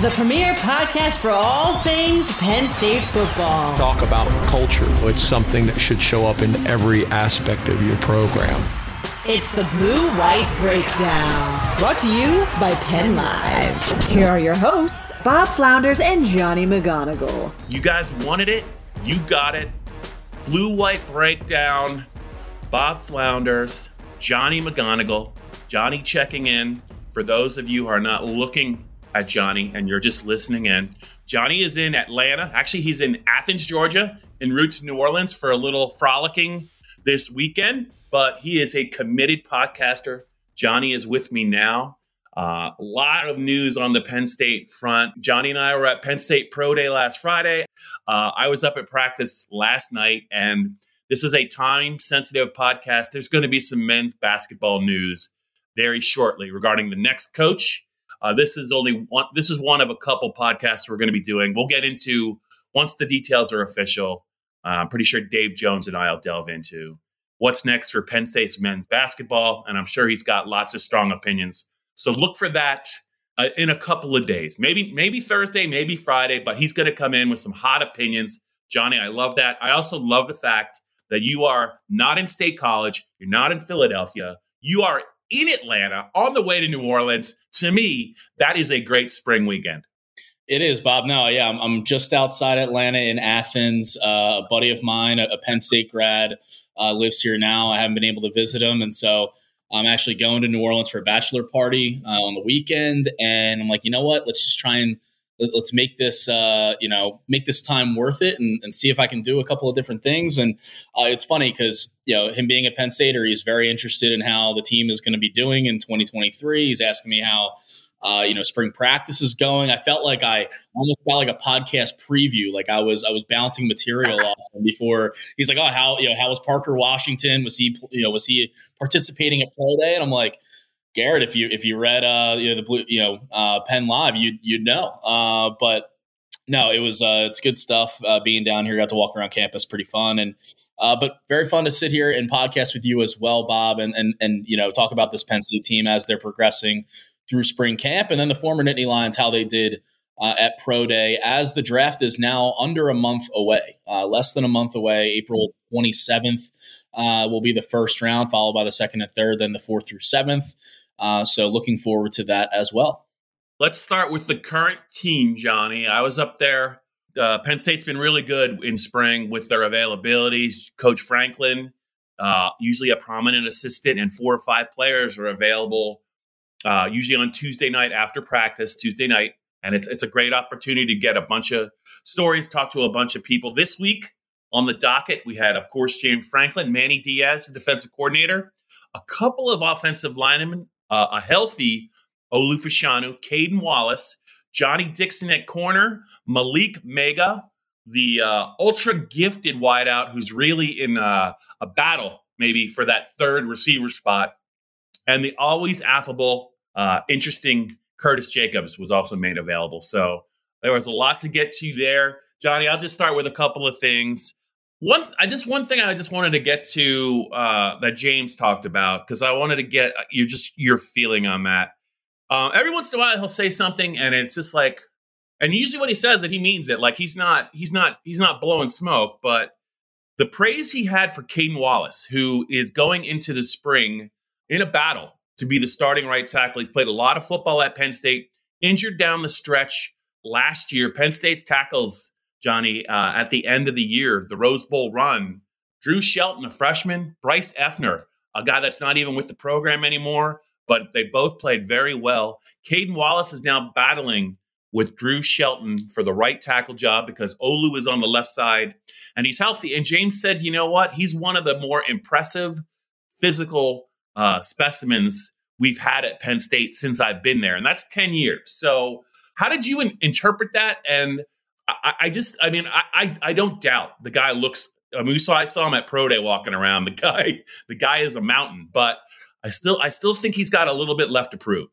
the premier podcast for all things Penn State football. Talk about culture. It's something that should show up in every aspect of your program. It's the Blue White Breakdown, brought to you by Penn Live. Here are your hosts, Bob Flounders and Johnny McGonigal. You guys wanted it, you got it. Blue White Breakdown, Bob Flounders, Johnny McGonigal, Johnny checking in. For those of you who are not looking at Johnny and you're just listening in, Johnny is in Atlanta. Actually, he's in Athens, Georgia, en route to New Orleans for a little frolicking this weekend but he is a committed podcaster. Johnny is with me now. A uh, lot of news on the Penn State front. Johnny and I were at Penn State Pro Day last Friday. Uh, I was up at practice last night, and this is a time sensitive podcast. There's going to be some men's basketball news very shortly regarding the next coach. Uh, this is only one. This is one of a couple podcasts we're going to be doing. We'll get into once the details are official. Uh, I'm pretty sure Dave Jones and I'll delve into what's next for Penn State's men's basketball. And I'm sure he's got lots of strong opinions. So look for that uh, in a couple of days, maybe maybe Thursday, maybe Friday. But he's going to come in with some hot opinions. Johnny, I love that. I also love the fact that you are not in State College, you're not in Philadelphia, you are in Atlanta on the way to New Orleans. To me, that is a great spring weekend. It is, Bob. No, yeah, I'm, I'm just outside Atlanta in Athens. Uh, a buddy of mine, a, a Penn State grad, uh, lives here now. I haven't been able to visit him, and so I'm actually going to New Orleans for a bachelor party uh, on the weekend. And I'm like, you know what? Let's just try and let's make this uh, you know make this time worth it and, and, see if I can do a couple of different things. And uh, it's funny because you know him being a Penn Stater, he's very interested in how the team is going to be doing in 2023. He's asking me how uh, you know, spring practice is going. I felt like I almost got like a podcast preview. Like I was, I was bouncing material off him before. He's like, "Oh, how you know, how was Parker Washington? Was he, you know, was he participating at pro day?" And I'm like, Garrett, if you if you read, uh, you know, the blue, you know, uh, Penn Live, you you'd know. Uh, but no, it was, uh, it's good stuff. Uh, being down here, got to walk around campus, pretty fun, and uh, but very fun to sit here and podcast with you as well, Bob, and and and you know, talk about this Penn State team as they're progressing through spring camp, and then the former Nittany Lions, how they did uh, at Pro Day, as the draft is now under a month away, uh, less than a month away. April 27th uh, will be the first round, followed by the second and third, then the fourth through seventh. Uh, so looking forward to that as well. Let's start with the current team, Johnny. I was up there. Uh, Penn State's been really good in spring with their availabilities. Coach Franklin, uh, usually a prominent assistant, and four or five players are available uh, usually on Tuesday night after practice, Tuesday night. And it's, it's a great opportunity to get a bunch of stories, talk to a bunch of people. This week on the docket, we had, of course, James Franklin, Manny Diaz, the defensive coordinator, a couple of offensive linemen, uh, a healthy Olufashanu, Caedan Wallace, Johnny Dixon at corner, Malick Meiga, the uh, ultra gifted wideout who's really in uh, a battle maybe for that third receiver spot, and the always affable uh, interesting Curtis Jacobs was also made available. So there was a lot to get to there. Johnny, I'll just start with a couple of things. One, I just one thing I just wanted to get to uh, that James talked about because I wanted to get uh, you just your feeling on that. Uh, every once in a while, he'll say something, and it's just like, and usually when he says it, he means it. Like he's not, he's not, he's not blowing smoke. But the praise he had for Caedan Wallace, who is going into the spring in a battle to be the starting right tackle. He's played a lot of football at Penn State, injured down the stretch last year. Penn State's tackles, Johnny, uh, at the end of the year, the Rose Bowl run, Drew Shelton, a freshman, Bryce Effner, a guy that's not even with the program anymore, but they both played very well. Caedan Wallace is now battling with Drew Shelton for the right tackle job because Olu is on the left side and he's healthy. And James said, you know what? He's one of the more impressive physical uh, specimens we've had at Penn State since I've been there. And that's 10 years. So, how did you in- interpret that? And I, just, I mean, I, I, I don't doubt the guy looks. I mean, we saw I saw him at pro day walking around. The guy, the guy is a mountain, but I still, I still think he's got a little bit left to prove.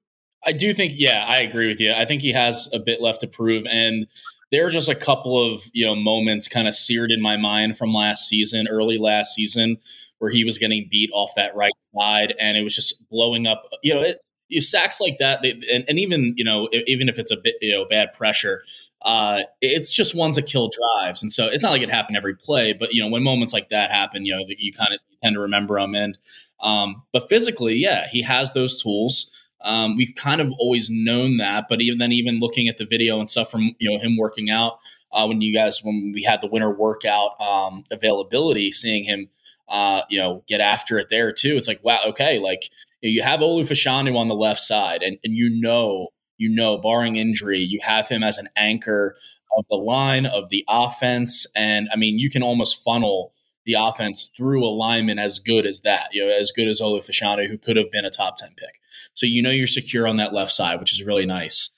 I do think, yeah, I agree with you. I think he has a bit left to prove, and there are just a couple of you know moments kind of seared in my mind from last season, early last season, where he was getting beat off that right side, and it was just blowing up. You know, it, you sacks like that, they, and, and, even you know, even if it's a bit you know bad pressure, uh, it's just ones that kill drives, and so it's not like it happened every play, but you know, when moments like that happen, you know, you kind of tend to remember them. And um, but physically, yeah, he has those tools. Um, we've kind of always known that, but even then, even looking at the video and stuff from you know him working out uh, when you guys when we had the winter workout um, availability, seeing him uh, you know get after it there too. It's like wow, okay, like you have Olu Fashanu on the left side, and and you know you know barring injury, you have him as an anchor of the line of the offense, and I mean you can almost funnel the offense through a lineman as good as that, you know, as good as Olu Fashanu, who could have been a top 10 pick. So you know you're secure on that left side, which is really nice.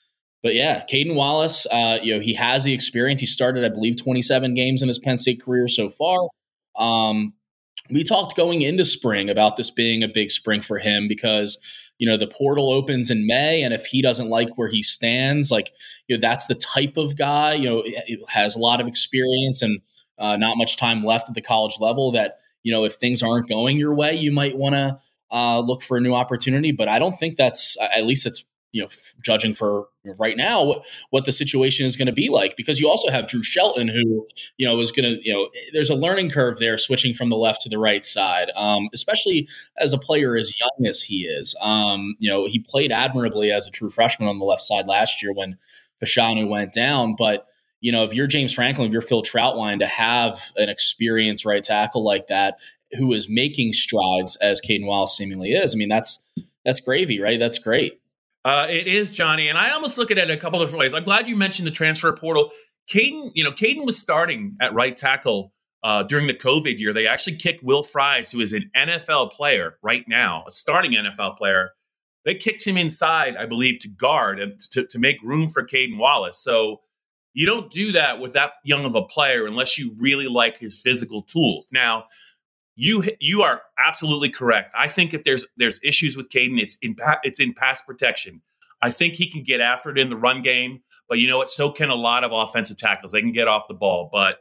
But yeah, Caedan Wallace, uh, you know, he has the experience. He started, I believe, 27 games in his Penn State career so far. Um, we talked going into spring about this being a big spring for him because you know the portal opens in May, and if he doesn't like where he stands, like you know that's the type of guy you know has a lot of experience and uh, not much time left at the college level that you know if things aren't going your way you might want to uh, look for a new opportunity. But i don't think that's at least it's you know judging for right now what, what the situation is going to be like because you also have drew shelton who you know is going to you know there's a learning curve there switching from the left to the right side um, especially as a player as young as he is um, you know he played admirably as a true freshman on the left side last year when Fashanu went down but you know, if you're James Franklin, if you're Phil Trautwein, to have an experienced right tackle like that who is making strides as Caedan Wallace seemingly is, I mean, that's that's gravy, right? That's great. Uh, it is, Johnny, and I almost look at it a couple different ways. I'm glad you mentioned the transfer portal. Caedan, you know, Caedan was starting at right tackle uh, during the COVID year. They actually kicked Will Fries, who is an NFL player right now, a starting NFL player. They kicked him inside, I believe, to guard and to, to make room for Caedan Wallace. So you don't do that with that young of a player unless you really like his physical tools. Now, you you are absolutely correct. I think if there's there's issues with Caedan, it's in it's in pass protection. I think he can get after it in the run game, but you know what? So can a lot of offensive tackles. They can get off the ball, but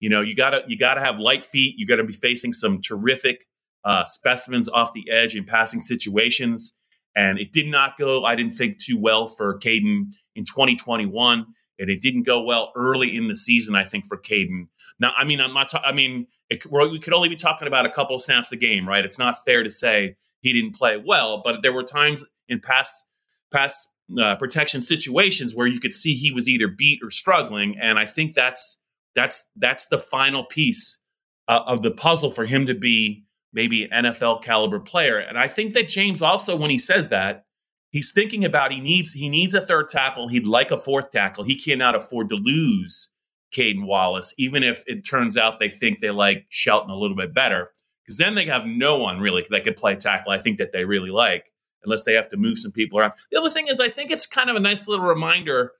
you know you gotta you gotta have light feet. You got to be facing some terrific uh, specimens off the edge in passing situations. And it did not go, I didn't think, too well for Caedan in 2021 and it didn't go well early in the season. I think for Caedan. Now, I mean, I'm not. Ta- I mean, it, we could only be talking about a couple of snaps a game, right? It's not fair to say he didn't play well, but there were times in past past uh, protection situations where you could see he was either beat or struggling, and I think that's that's that's the final piece uh, of the puzzle for him to be maybe an NFL caliber player. And I think that James also, when he says that, he's thinking about he needs he needs a third tackle. He'd like a fourth tackle. He cannot afford to lose Caedan Wallace, even if it turns out they think they like Shelton a little bit better. Because then they have no one really that could play tackle. I think that they really like, unless they have to move some people around. The other thing is, I think it's kind of a nice little reminder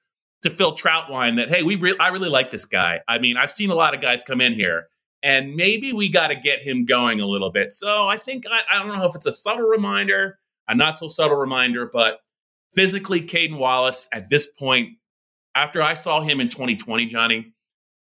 to Phil Trautwein that hey, we re- I really like this guy. I mean, I've seen a lot of guys come in here, and maybe we got to get him going a little bit. So I think I, I don't know if it's a subtle reminder a not so subtle reminder, but physically, Caedan Wallace at this point, after I saw him in 2020, Johnny,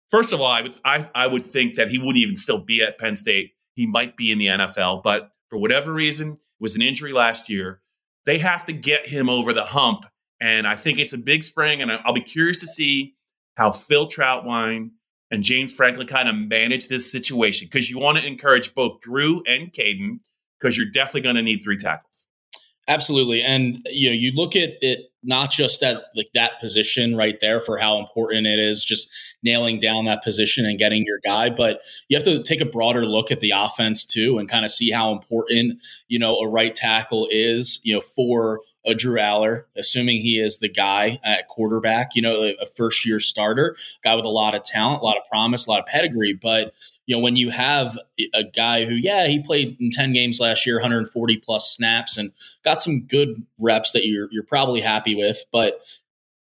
first of all, I would I, I would think that he wouldn't even still be at Penn State. He might be in the NFL, but for whatever reason, it was an injury last year. They have to get him over the hump. And I think it's a big spring, and I'll be curious to see how Phil Trautwein and James Franklin kind of manage this situation because you want to encourage both Drew and Caedan because you're definitely going to need three tackles. Absolutely. And you know, you look at it not just at like that position right there for how important it is just nailing down that position and getting your guy, but you have to take a broader look at the offense too and kind of see how important, you know, a right tackle is, you know, for a Drew Allar, assuming he is the guy at quarterback, you know, a first year starter, guy with a lot of talent, a lot of promise, a lot of pedigree, but you know, when you have a guy who, yeah, he played in 10 games last year, 140 plus snaps and got some good reps that you're, you're probably happy with, but,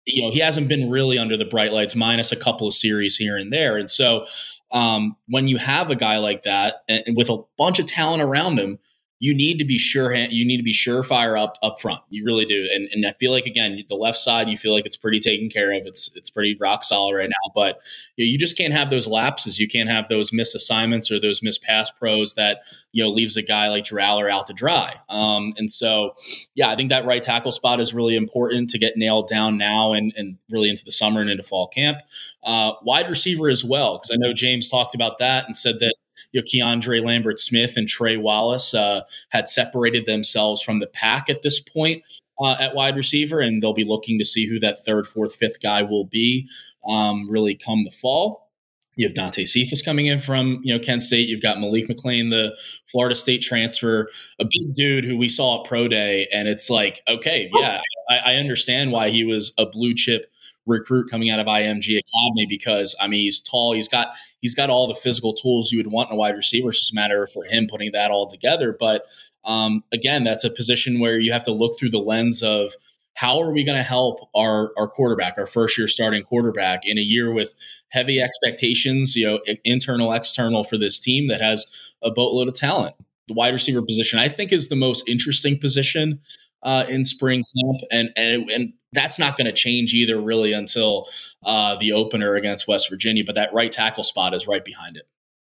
you know, he hasn't been really under the bright lights minus a couple of series here and there. And so um, when you have a guy like that and, and with a bunch of talent around him, you need to be sure you need to be surefire up up front. You really do. And and I feel like again, the left side, you feel like it's pretty taken care of. It's it's pretty rock solid right now. But you, know, you just can't have those lapses. You can't have those missed assignments or those missed pass pros that you know leaves a guy like Drew Allar out to dry. Um, and so, yeah, I think that right tackle spot is really important to get nailed down now and and really into the summer and into fall camp. Uh, wide receiver as well, because I know James talked about that and said that you know, Keandre Lambert Smith and Trey Wallace uh, had separated themselves from the pack at this point uh, at wide receiver, and they'll be looking to see who that third, fourth, fifth guy will be um, really come the fall. You have Dante Cephas coming in from you know Kent State. You've got Malik McClain, the Florida State transfer, a big dude who we saw at pro day, and it's like, okay, yeah, I, I understand why he was a blue chip recruit coming out of IMG Academy because I mean he's tall, he's got he's got all the physical tools you would want in a wide receiver. It's just a matter for him putting that all together. But um, again, that's a position where you have to look through the lens of how are we going to help our our quarterback, our first year starting quarterback, in a year with heavy expectations, you know, internal, external for this team that has a boatload of talent. The wide receiver position, I think, is the most interesting position uh, in spring camp, and and and that's not going to change either really until uh, the opener against West Virginia. But that right tackle spot is right behind it.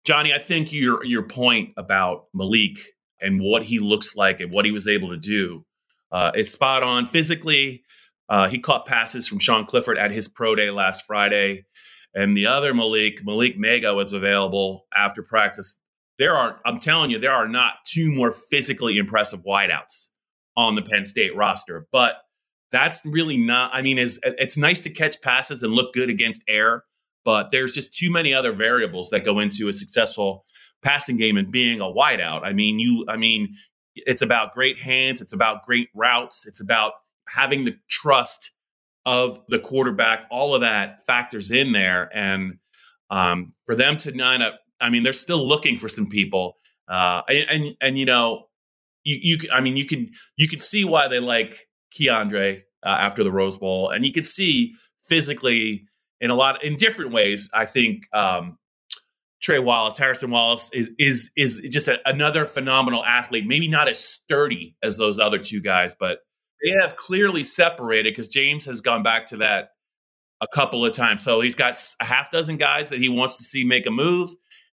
Johnny, I think your your point about Malik and what he looks like and what he was able to do uh, is spot on. Physically, uh, he caught passes from Sean Clifford at his pro day last Friday, and the other Malik, Malik Mega, was available after practice. There are, I'm telling you, there are not two more physically impressive wideouts on the Penn State roster, but that's really not. I mean, is it's nice to catch passes and look good against air, but there's just too many other variables that go into a successful passing game and being a wideout. I mean, you. I mean, it's about great hands. It's about great routes. It's about having the trust of the quarterback. All of that factors in there, and um, for them to not. I mean, they're still looking for some people, uh, and, and and you know, you you. I mean, you can you can see why they like Keandre uh, after the Rose Bowl, and you can see physically in a lot in different ways. I think um, Trey Wallace, Harrison Wallace, is is is just a, another phenomenal athlete. Maybe not as sturdy as those other two guys, but they have clearly separated because James has gone back to that a couple of times. So he's got a half dozen guys that he wants to see make a move,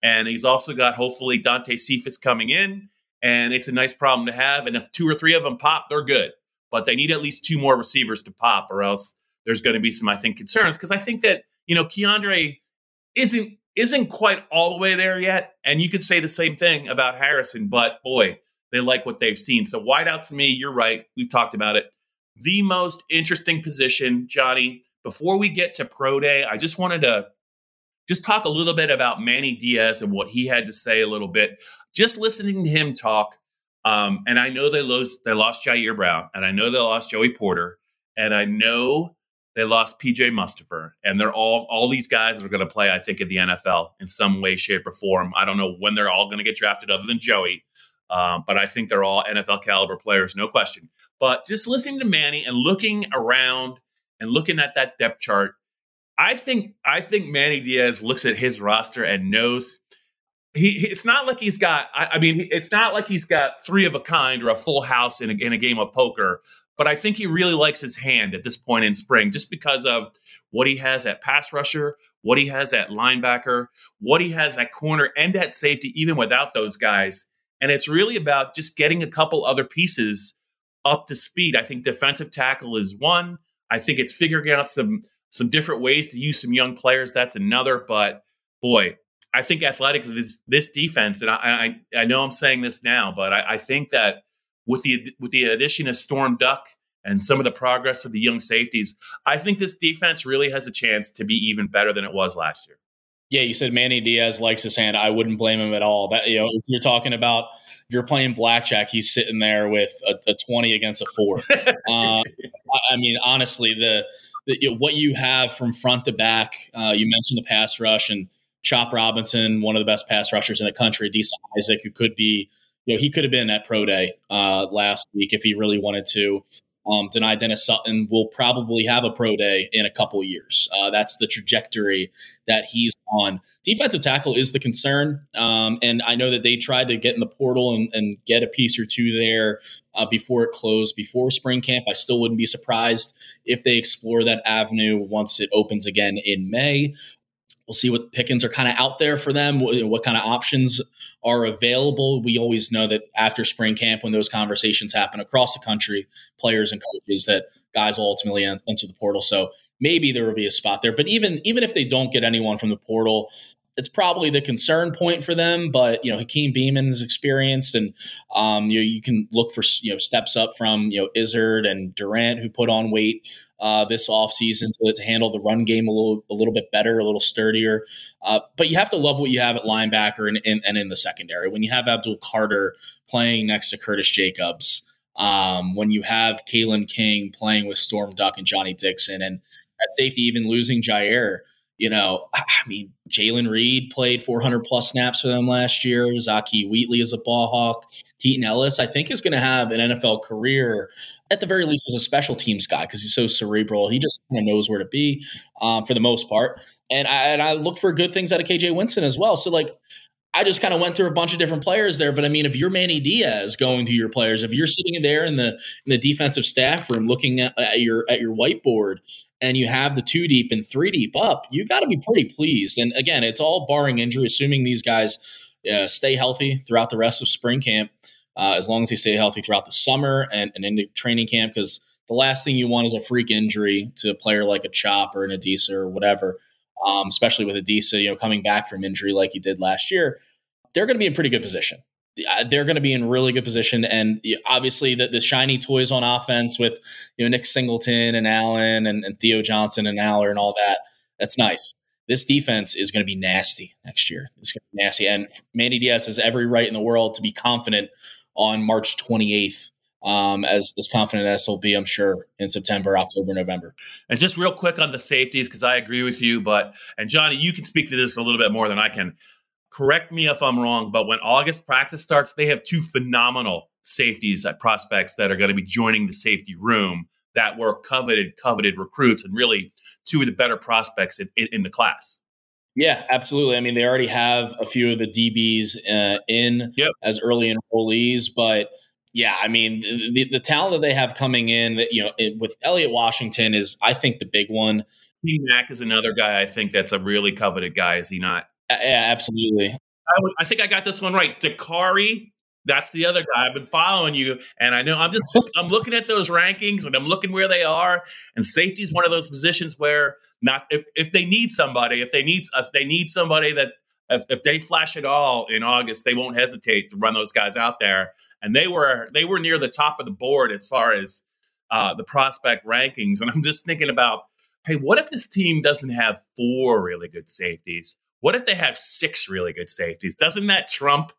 and he's also got hopefully Dante Cephas coming in, and it's a nice problem to have. And if two or three of them pop, they're good but they need at least two more receivers to pop, or else there's going to be some, I think, concerns. Because I think that you know Keandre isn't isn't quite all the way there yet, and you could say the same thing about Harrison. But boy, they like what they've seen. So wideout to me, you're right. We've talked about it. The most interesting position, Johnny. Before we get to pro day, I just wanted to just talk a little bit about Manny Diaz and what he had to say a little bit. Just listening to him talk, um, and I know they lost they lost Ji'Ayir Brown, and I know they lost Joey Porter, and I know they lost PJ Mustipher, and they're all all these guys that are going to play, I think, in the NFL in some way, shape, or form. I don't know when they're all going to get drafted, other than Joey, um, but I think they're all NFL caliber players, no question. But just listening to Manny and looking around and looking at that depth chart, I think I think Manny Diaz looks at his roster and knows he, it's not like he's got I, I, mean it's not like he's got three of a kind or a full house in a, in a game of poker but i think he really likes his hand at this point in spring just because of what he has at pass rusher what he has at linebacker what he has at corner and at safety even without those guys. And it's really about just getting a couple other pieces up to speed. I think defensive tackle is one. I think it's figuring out some some different ways to use some young players. That's another. But boy I think athletically, this, this defense, and I, I, I know I'm saying this now, but I, I think that with the with the addition of Storm Duck and some of the progress of the young safeties, I think this defense really has a chance to be even better than it was last year. Yeah, you said Manny Diaz likes his hand. I wouldn't blame him at all. That you know, if you're talking about if you're playing blackjack, he's sitting there with a, a twenty against a four. uh, I mean, honestly, the, the you know, what you have from front to back. Uh, you mentioned the pass rush and Chop Robinson, one of the best pass rushers in the country. Adisa Isaac, who could be, you know, he could have been at pro day uh, last week if he really wanted to. Um, Dani Dennis Sutton will probably have a pro day in a couple years. Uh, that's the trajectory that he's on. Defensive tackle is the concern. Um, and I know that they tried to get in the portal and, and get a piece or two there uh, before it closed, before spring camp. I still wouldn't be surprised if they explore that avenue once it opens again in May. We'll see what pickings are kind of out there for them, what, what, kind of options are available. We always know that after spring camp, when those conversations happen across the country, players and coaches, that guys will ultimately enter the portal. So maybe there will be a spot there. But even even if they don't get anyone from the portal, it's probably the concern point for them. But you know, Hakeem Beamon's experienced, and um, you know, you can look for you know steps up from you know Izzard and Durant who put on weight uh, this offseason to, to handle the run game a little a little bit better, a little sturdier. Uh, but you have to love what you have at linebacker and, and, and in the secondary. When you have Abdul Carter playing next to Curtis Jacobs, um, when you have Kalen King playing with Storm Duck and Johnny Dixon, and at safety even losing Ji'Ayir. You know, I mean, Jaylen Reed played 400 plus snaps for them last year. Zakee Wheatley is a ball hawk. Keaton Ellis, I think, is going to have an NFL career at the very least as a special teams guy because he's so cerebral. He just kind of knows where to be um, for the most part. And I, and I look for good things out of KJ Winston as well. So like I just kind of went through a bunch of different players there, but I mean, if you're Manny Diaz going through your players, if you're sitting there in the in the defensive staff room looking at, at your at your whiteboard and you have the two deep and three deep up, you got to be pretty pleased. And again, it's all barring injury, assuming these guys uh, stay healthy throughout the rest of spring camp uh, as long as they stay healthy throughout the summer and, and into training camp. Because the last thing you want is a freak injury to a player like a Chop or an Adisa or whatever, um, especially with Adisa, you know, coming back from injury like he did last year. They're going to be in pretty good position. Uh, they're going to be in really good position, and obviously the, the shiny toys on offense with you know Nick Singleton and Allen and, and Theo Johnson and Allar and all that. That's nice this defense is going to be nasty next year. It's going to be nasty. And Manny Diaz has every right in the world to be confident on March 28th. Um, as as confident as he'll be, I'm sure, in September, October, November. And just real quick on the safeties, because I agree with you, but and Johnny, you can speak to this a little bit more than I can. Correct me if I'm wrong, but when August practice starts, they have two phenomenal safeties at prospects that are going to be joining the safety room that were coveted, coveted recruits, and really two of the better prospects in, in, in the class. Yeah, absolutely. I mean, they already have a few of the DBs uh, in yep. as early enrollees, but yeah, I mean, the, the talent that they have coming in, that you know, it, with Elliot Washington is, I think, the big one. Mack is another guy. I think that's a really coveted guy. Is he not? Yeah, absolutely. I, think I got this one right. Dakari that's the other guy. I've been following you, and I know I'm just I'm looking at those rankings and I'm looking where they are. And safety is one of those positions where not if, if they need somebody, if they need if they need somebody that if, if they flash it all in August, they won't hesitate to run those guys out there. And they were they were near the top of the board as far as uh, the prospect rankings. And I'm just thinking about, hey, what if this team doesn't have four really good safeties? What if they have six really good safeties? Doesn't that trump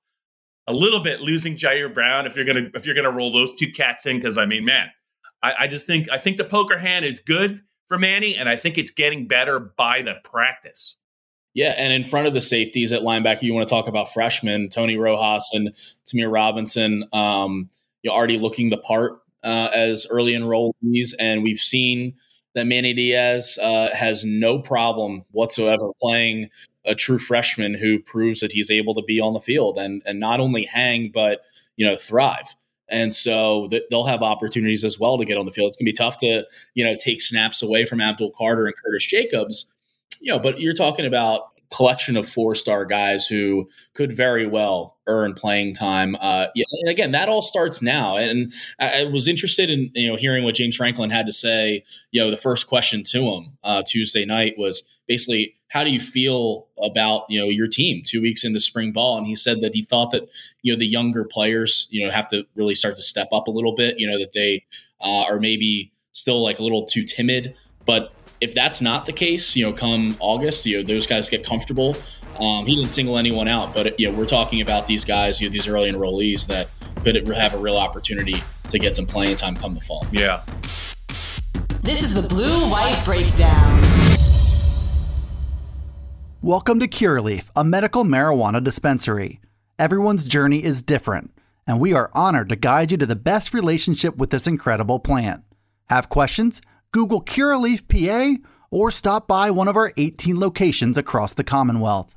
a little bit losing Ji'Ayir Brown if you're gonna if you're gonna roll those two cats in because I mean, man, I, I, just think I think the poker hand is good for Manny, and I think it's getting better by the practice. Yeah, and in front of the safeties at linebacker, you want to talk about freshmen Tony Rojas and Tamir Robinson. Um, you're already looking the part uh, as early enrollees, and we've seen that Manny Diaz uh, has no problem whatsoever playing a true freshman who proves that he's able to be on the field and and not only hang but you know thrive. And so th- they'll have opportunities as well to get on the field. It's going to be tough to you know take snaps away from Abdul Carter and Curtis Jacobs. You know, but you're talking about collection of four star guys who could very well earn playing time. Uh, yeah, and again, that all starts now. And I, I, was interested in you know hearing what James Franklin had to say. You know, the first question to him uh, Tuesday night was basically how do you feel about you know your team two weeks into spring ball? And he said that he thought that you know the younger players you know have to really start to step up a little bit. You know that they uh, are maybe still like a little too timid, but if that's not the case, you know, come August, you know, those guys get comfortable. Um, he didn't single anyone out, but you know, we're talking about these guys, you know, these early enrollees that could have a real opportunity to get some playing time come the fall. Yeah. This is the Blue White Breakdown. Welcome to Curaleaf, a medical marijuana dispensary. Everyone's journey is different, and we are honored to guide you to the best relationship with this incredible plant. Have questions? Google Curaleaf PA or stop by one of our 18 locations across the Commonwealth.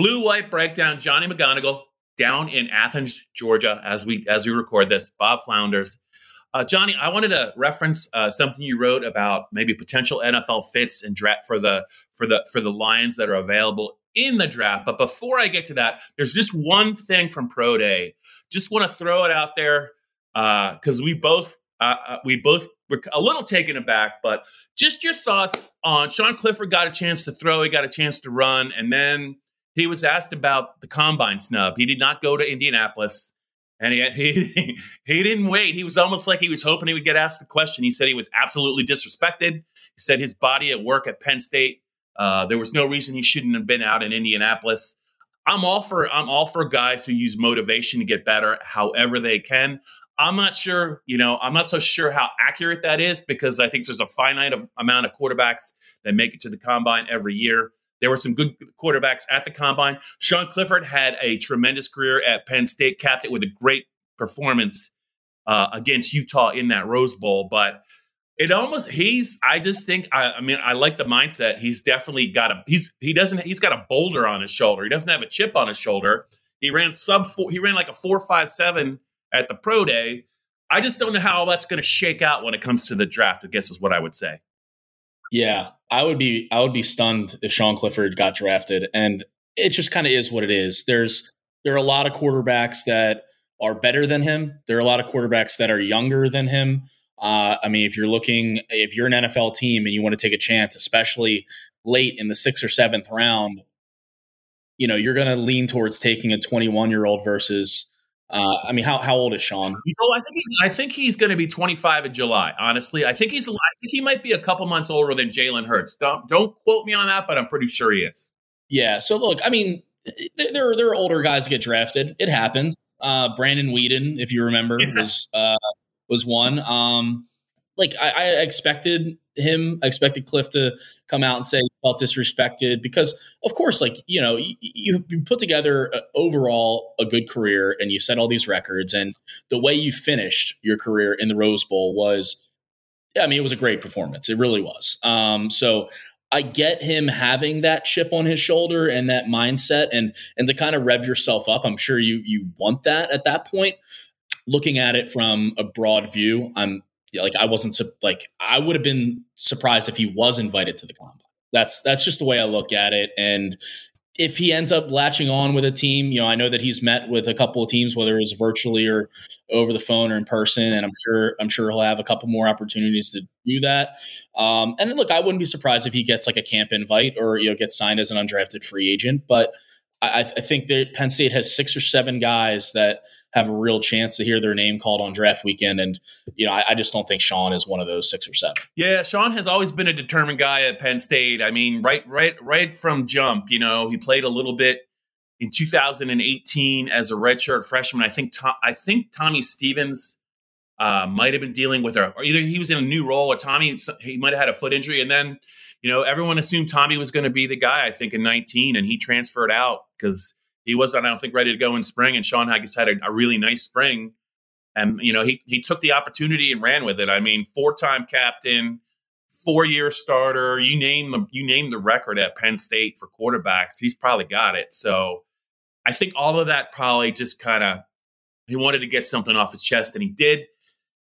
Blue White Breakdown, Johnny McGonigal down in Athens, Georgia, as we as we record this. Bob Flounders. Uh, Johnny, I wanted to reference uh, something you wrote about maybe potential NFL fits and draft for the for the for the Lions that are available in the draft. But before I get to that, there's just one thing from Pro Day. Just want to throw it out there because uh, we both uh, uh, we both were a little taken aback. But just your thoughts on Sean Clifford got a chance to throw, he got a chance to run, and then he was asked about the combine snub. He did not go to Indianapolis, and he, he he didn't wait. He was almost like he was hoping he would get asked the question. He said he was absolutely disrespected. He said his body at work at Penn State. Uh, there was no reason he shouldn't have been out in Indianapolis. I'm all for I'm all for guys who use motivation to get better, however they can. I'm not sure, you know, I'm not so sure how accurate that is because I think there's a finite amount of quarterbacks that make it to the combine every year. There were some good quarterbacks at the combine. Sean Clifford had a tremendous career at Penn State, capped it with a great performance uh, against Utah in that Rose Bowl. But it almost he's I just think I, I, mean I like the mindset. He's definitely got a he's he doesn't he's got a boulder on his shoulder. He doesn't have a chip on his shoulder. He ran sub four, he ran like a four five seven at the pro day. I just don't know how that's going to shake out when it comes to the draft. I guess is what I would say. Yeah, I would be I would be stunned if Sean Clifford got drafted, and it just kind of is what it is. There's there are a lot of quarterbacks that are better than him. There are a lot of quarterbacks that are younger than him. Uh, I mean, if you're looking, if you're an NFL team and you want to take a chance, especially late in the sixth or seventh round, you know you're going to lean towards taking a 21 year old versus uh, I mean, how how old is Sean? He's old. I think he's I think he's going to be 25 in July. Honestly, I think he's I think he might be a couple months older than Jalen Hurts. Don't don't quote me on that, but I'm pretty sure he is. Yeah. So look, I mean, there there are older guys get drafted. It happens. Uh, Brandon Weeden, if you remember, yeah. was uh, was one. Um, like I, I expected him. I expected Cliff to come out and say he felt disrespected because, of course, like you know, you, you put together a, overall a good career and you set all these records, and the way you finished your career in the Rose Bowl was, yeah, I mean, it was a great performance. It really was. Um, so I get him having that chip on his shoulder and that mindset, and and to kind of rev yourself up. I'm sure you you want that at that point. Looking at it from a broad view, I'm like I wasn't like I would have been surprised if he was invited to the combine. That's that's just the way I look at it. And if he ends up latching on with a team, you know, I know that he's met with a couple of teams, whether it was virtually or over the phone or in person, and I'm sure I'm sure he'll have a couple more opportunities to do that. Um, and look, I wouldn't be surprised if he gets like a camp invite or you know gets signed as an undrafted free agent. But I, I think that Penn State has six or seven guys that have a real chance to hear their name called on draft weekend. And, you know, I, I, just don't think Sean is one of those six or seven. Yeah, Sean has always been a determined guy at Penn State. I mean, right, right, right from jump, you know, he played a little bit in 2018 as a redshirt freshman. I think Tom, I think Tommy Stevens uh, might have been dealing with her, or either he was in a new role or Tommy he might have had a foot injury, and then you know everyone assumed Tommy was going to be the guy. I think in 19, and he transferred out because he wasn't, I don't think, ready to go in spring. And Sean Haggis had a, a really nice spring. And, you know, he, he took the opportunity and ran with it. I mean, four time captain, four year starter. You name the you name the record at Penn State for quarterbacks. He's probably got it. So I think all of that probably just kind of he wanted to get something off his chest, and he did.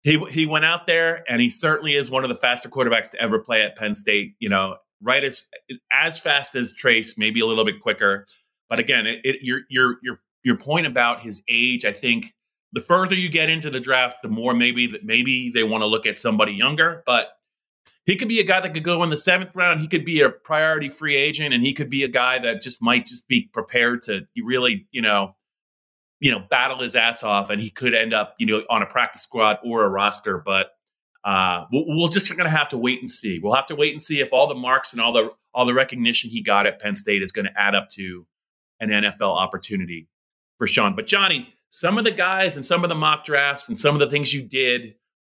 He he went out there, and he certainly is one of the faster quarterbacks to ever play at Penn State. You know, right as as fast as Trace, maybe a little bit quicker. But again, it, it, your your your your point about his age, I think the further you get into the draft, the more maybe that maybe they want to look at somebody younger. But he could be a guy that could go in the seventh round. He could be a priority free agent, and he could be a guy that just might just be prepared to really, you know, you know, battle his ass off, and he could end up, you know, on a practice squad or a roster. But uh, we'll, we'll just going to have to wait and see. We'll have to wait and see if all the marks and all the all the recognition he got at Penn State is going to add up to an NFL opportunity for Sean. But Johnny, some of the guys and some of the mock drafts and some of the things you did,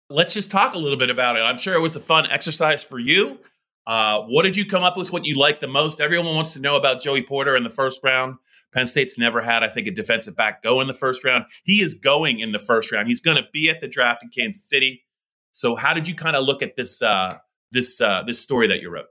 let's just talk a little bit about it. I'm sure it was a fun exercise for you. Uh, what did you come up with? What you liked the most? Everyone wants to know about Joey Porter in the first round. Penn State's never had, I think, a defensive back go in the first round. He is going in the first round. He's going to be at the draft in Kansas City. So, how did you kind of look at this uh, this uh, this story that you wrote?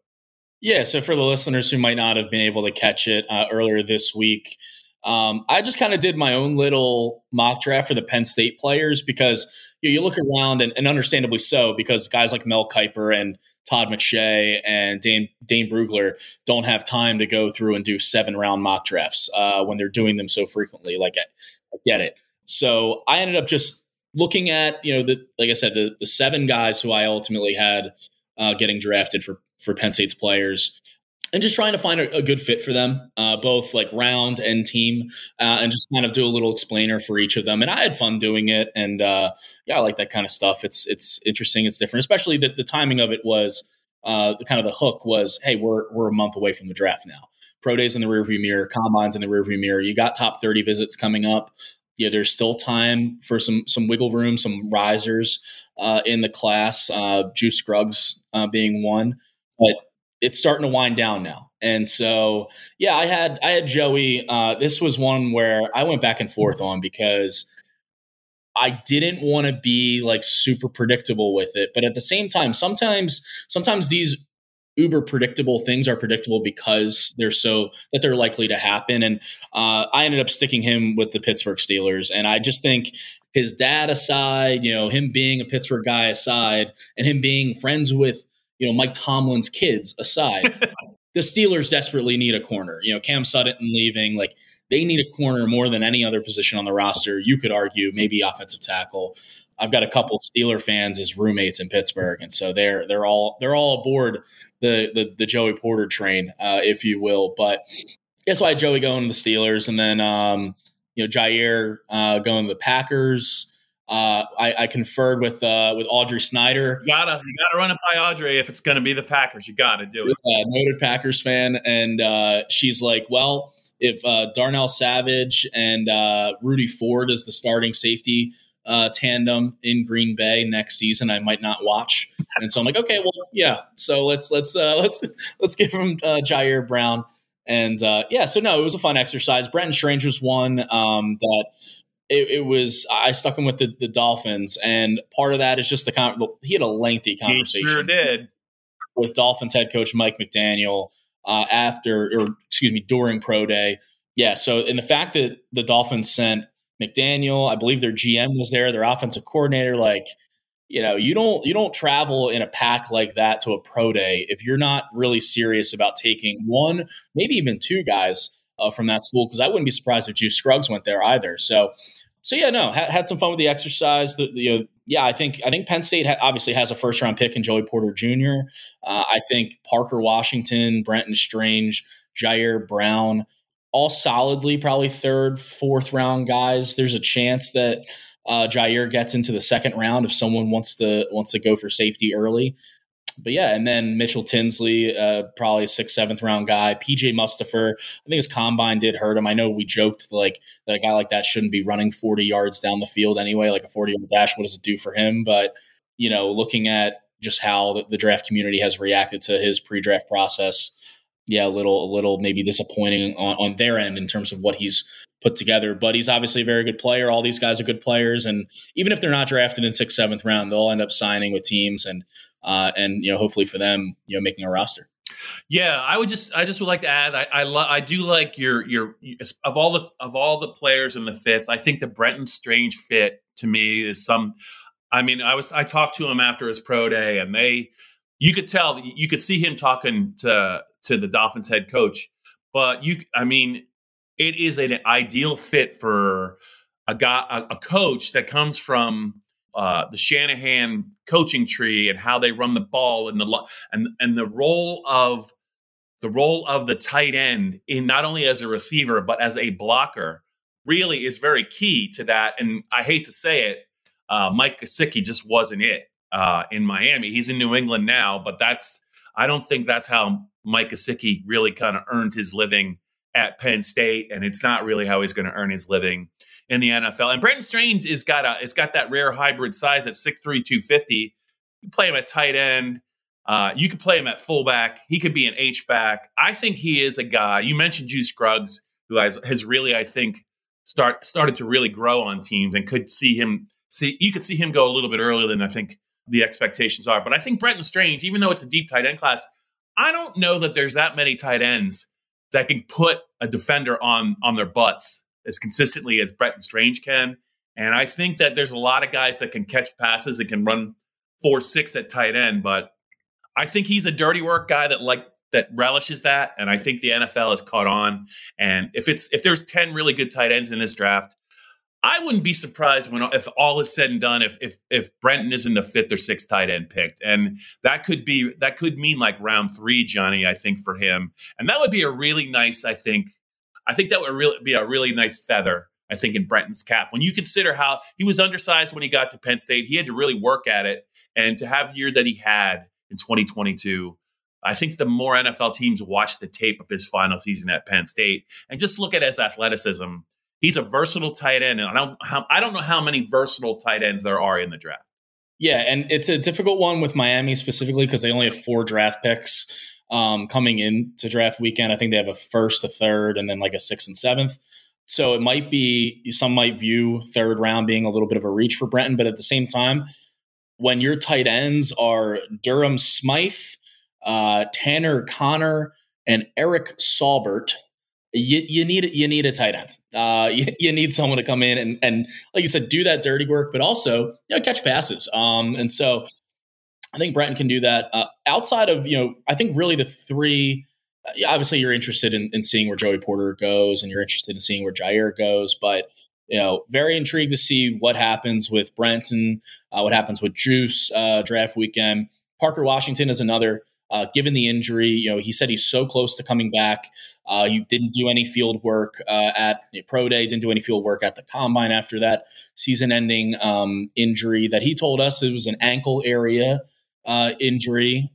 Yeah, so for the listeners who might not have been able to catch it uh, earlier this week, um, I just kind of did my own little mock draft for the Penn State players because you, you look around and, and, understandably so, because guys like Mel Kiper and Todd McShay and Dane, Dane Brugler don't have time to go through and do seven round mock drafts uh, when they're doing them so frequently. Like, I, I get it. So I ended up just looking at, you know, the, like I said, the, the seven guys who I ultimately had uh, getting drafted for for Penn State's players and just trying to find a, a good fit for them, uh, both like round and team, uh, and just kind of do a little explainer for each of them. And I had fun doing it, and uh, yeah, I like that kind of stuff. It's it's interesting, it's different, especially that the timing of it was uh, kind of the hook was, hey, we're we're a month away from the draft now. Pro days in the rearview mirror, combines in the rearview mirror. You got top thirty visits coming up. Yeah, there's still time for some some wiggle room, some risers uh, in the class. Uh, Juice Scruggs being one but it's starting to wind down now. And so, yeah, I had I had Joey. Uh, this was one where I went back and forth on because I didn't want to be like super predictable with it, but at the same time, sometimes sometimes these uber predictable things are predictable because they're so that they're likely to happen. And uh, I ended up sticking him with the Pittsburgh Steelers, and I just think his dad aside, you know, him being a Pittsburgh guy aside, and him being friends with you know, Mike Tomlin's kids aside, the Steelers desperately need a corner. You know, Cam Sutton leaving, like they need a corner more than any other position on the roster. You could argue maybe offensive tackle. I've got a couple Steeler fans as roommates in Pittsburgh, and so they're they're all they're all aboard the the, the Joey Porter train, uh, if you will. But that's why Joey going to the Steelers, and then um, you know Ji'Ayir uh, going to the Packers. Uh, I, I, conferred with uh, with Audrey Snyder. You gotta you gotta run it by Audrey if it's to be the Packers. You got to do it. Uh, noted Packers fan, and uh, she's like, "Well, if uh, Darnell Savage and uh, Rudy Ford is the starting safety tandem in Green Bay next season, I might not watch." and so I'm like, "Okay, well, yeah. So let's let's let's let's give him Ji'Ayir Brown." And yeah, so no, it was a fun exercise. Brenton Strange was one um, that it, it, was I stuck him with the, the Dolphins, and part of that is just the con- he had a lengthy conversation. He sure did with Dolphins head coach Mike McDaniel uh, after, or excuse me, during pro day. Yeah, so and the fact that the Dolphins sent McDaniel, I believe their GM was there, their offensive coordinator, like you know, you don't you don't travel in a pack like that to a pro day if you're not really serious about taking one, maybe even two guys uh, from that school because I wouldn't be surprised if Juice Scruggs went there either. So, so yeah, no, ha- had some fun with the exercise. The, the, you know, yeah, I think I think Penn State ha- obviously has a first round pick in Joey Porter Jr. Uh, I think Parker Washington, Brenton Strange, Ji'Ayir Brown, all solidly probably third, fourth round guys. There's a chance that uh, Ji'Ayir gets into the second round if someone wants to wants to go for safety early but yeah, and then Mitchell Tinsley, uh, probably a sixth, seventh round guy. PJ Mustipher, I think his combine did hurt him. I know we joked like that a guy like that shouldn't be running 40 yards down the field anyway, like a 40 yard dash. What does it do for him? But, you know, looking at just how the, the draft community has reacted to his pre draft process, yeah, a little, a little maybe disappointing on, on their end in terms of what he's put together. But he's obviously a very good player. All these guys are good players, and even if they're not drafted in sixth, seventh round, they'll end up signing with teams. And uh, and you know hopefully for them, you know, making a roster. Yeah, I would just I just would like to add I I, lo- I do like your your of all the of all the players and the fits. I think the Brenton Strange fit to me is some. I mean, I was I talked to him after his pro day, and they you could tell you could see him talking to to the Dolphins head coach. But you, I mean, it is an ideal fit for a guy, a, a coach that comes from uh, the Shanahan coaching tree and how they run the ball and the and and the role of the role of the tight end in not only as a receiver but as a blocker really is very key to that. And I hate to say it, uh, Mike Gesicki just wasn't it uh, in Miami. He's in New England now, but that's I don't think that's how Mike Gesicki really kind of earned his living at Penn State, and it's not really how he's going to earn his living in the NFL. And Brenton Strange is got a it's got that rare hybrid size at 6'3", 250. You play him at tight end. Uh, you could play him at fullback. He could be an H back. I think he is a guy. You mentioned Juice Scruggs, who has, has really, I think, start started to really grow on teams and could see him see you could see him go a little bit earlier than I think the expectations are. But I think Brenton Strange, even though it's a deep tight end class, I don't know that there's that many tight ends that can put a defender on on their butts as consistently as Brenton Strange can. And I think that there's a lot of guys that can catch passes and can run four six at tight end, but I think he's a dirty work guy that like that relishes that. And I think the NFL has caught on. And if it's if there's 10 really good tight ends in this draft, I wouldn't be surprised when if all is said and done if if if Brenton isn't the fifth or sixth tight end picked, and that could be that could mean like round three, Johnny. I think for him, and that would be a really nice. I think I think that would really be a really nice feather. I think in Brenton's cap when you consider how he was undersized when he got to Penn State, he had to really work at it, and to have the year that he had in 2022. I think the more NFL teams watch the tape of his final season at Penn State and just look at his athleticism he's a versatile tight end, and I don't I don't know how many versatile tight ends there are in the draft. Yeah, and it's a difficult one with Miami specifically because they only have four draft picks um, coming into draft weekend. I think they have a first, a third, and then like a sixth and seventh. So it might be some might view third round being a little bit of a reach for Brenton, but at the same time, when your tight ends are Durham Smythe, uh, Tanner Conner, and Eric Saubert, you, you need you need a tight end. Uh, you, you, need someone to come in and and like you said, do that dirty work, but also you know catch passes. Um, and so I think Brenton can do that. Uh, outside of you know, I think really the three. Uh, obviously, you're interested in, in seeing where Joey Porter goes, and you're interested in seeing where Ji'Ayir goes, but you know, very intrigued to see what happens with Brenton, uh, what happens with Juice uh, draft weekend. Parker Washington is another uh, given the injury, you know, he said he's so close to coming back. Uh, he didn't do any field work uh, at pro day, didn't do any field work at the combine after that season-ending um, injury that he told us it was an ankle area uh, injury.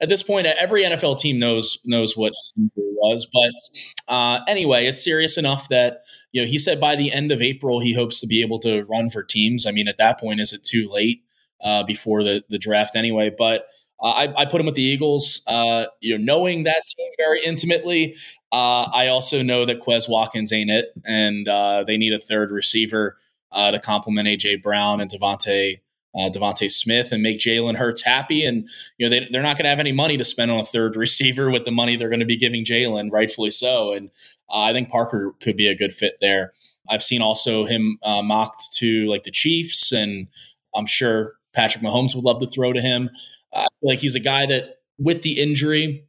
At this point, every NFL team knows knows what injury was, but uh, anyway, it's serious enough that you know he said by the end of April he hopes to be able to run for teams. I mean, at that point, is it too late uh, before the the draft anyway? But uh, I, I, put him with the Eagles. Uh, you know, knowing that team very intimately, uh, I also know that Quez Watkins ain't it, and they need a third receiver to complement AJ Brown and DeVonta uh, DeVonta Smith and make Jalen Hurts happy. And you know, they, they're not going to have any money to spend on a third receiver with the money they're going to be giving Jalen, rightfully so. And I think Parker could be a good fit there. I've seen also him mocked to like the Chiefs, and I'm sure Patrick Mahomes would love to throw to him. I feel like he's a guy that, with the injury,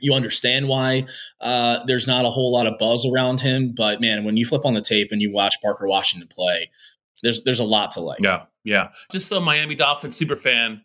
you understand why uh, there's not a whole lot of buzz around him. But man, when you flip on the tape and you watch Parker Washington play, there's there's a lot to like. Yeah, yeah. Just so Miami Dolphins super fan,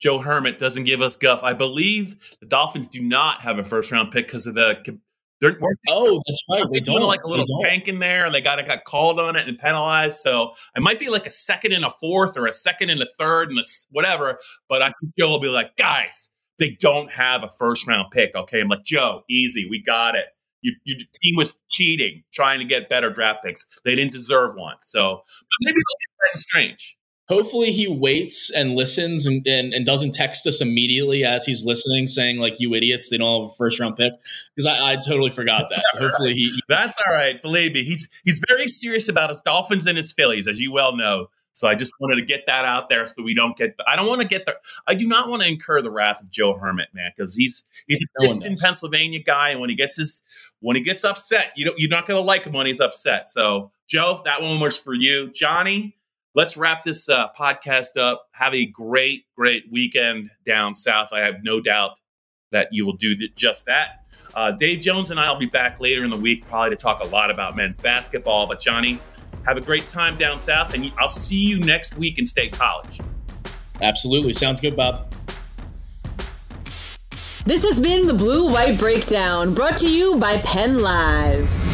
Joe Hermit doesn't give us guff. I believe the Dolphins do not have a first round pick because of the. They're, oh, that's right. They don't like a little tank in there, and they got got called on it and penalized. So it might be like a second and a fourth, or a second and a third, and a, whatever. But I think Joe will be like, guys, they don't have a first round pick. Okay, I'm like Joe, easy, we got it. Your, your team was cheating, trying to get better draft picks. They didn't deserve one. So but maybe they'll get strange hopefully he waits and listens and, and, and, doesn't text us immediately as he's listening saying like you idiots they don't have a first round pick because I, I, totally forgot that's that hopefully right. he that's all right believe me he's he's very serious about his dolphins and his phillies as you well know So I just wanted to get that out there so we don't get. I don't want to get the. I do not want to incur the wrath of Joe hermit man, because he's he's a Princeton, Pennsylvania guy, and when he gets his when he gets upset, you know you're not going to like him when he's upset. So Joe, that one was for you, Johnny. Let's wrap this uh, podcast up. Have a great, great weekend down south. I have no doubt that you will do just that. Uh, Dave Jones and I will be back later in the week, probably to talk a lot about men's basketball. But Johnny, have a great time down south, and I'll see you next week in State College. Absolutely. Sounds good, Bob. This has been the Blue White Breakdown, brought to you by PennLive.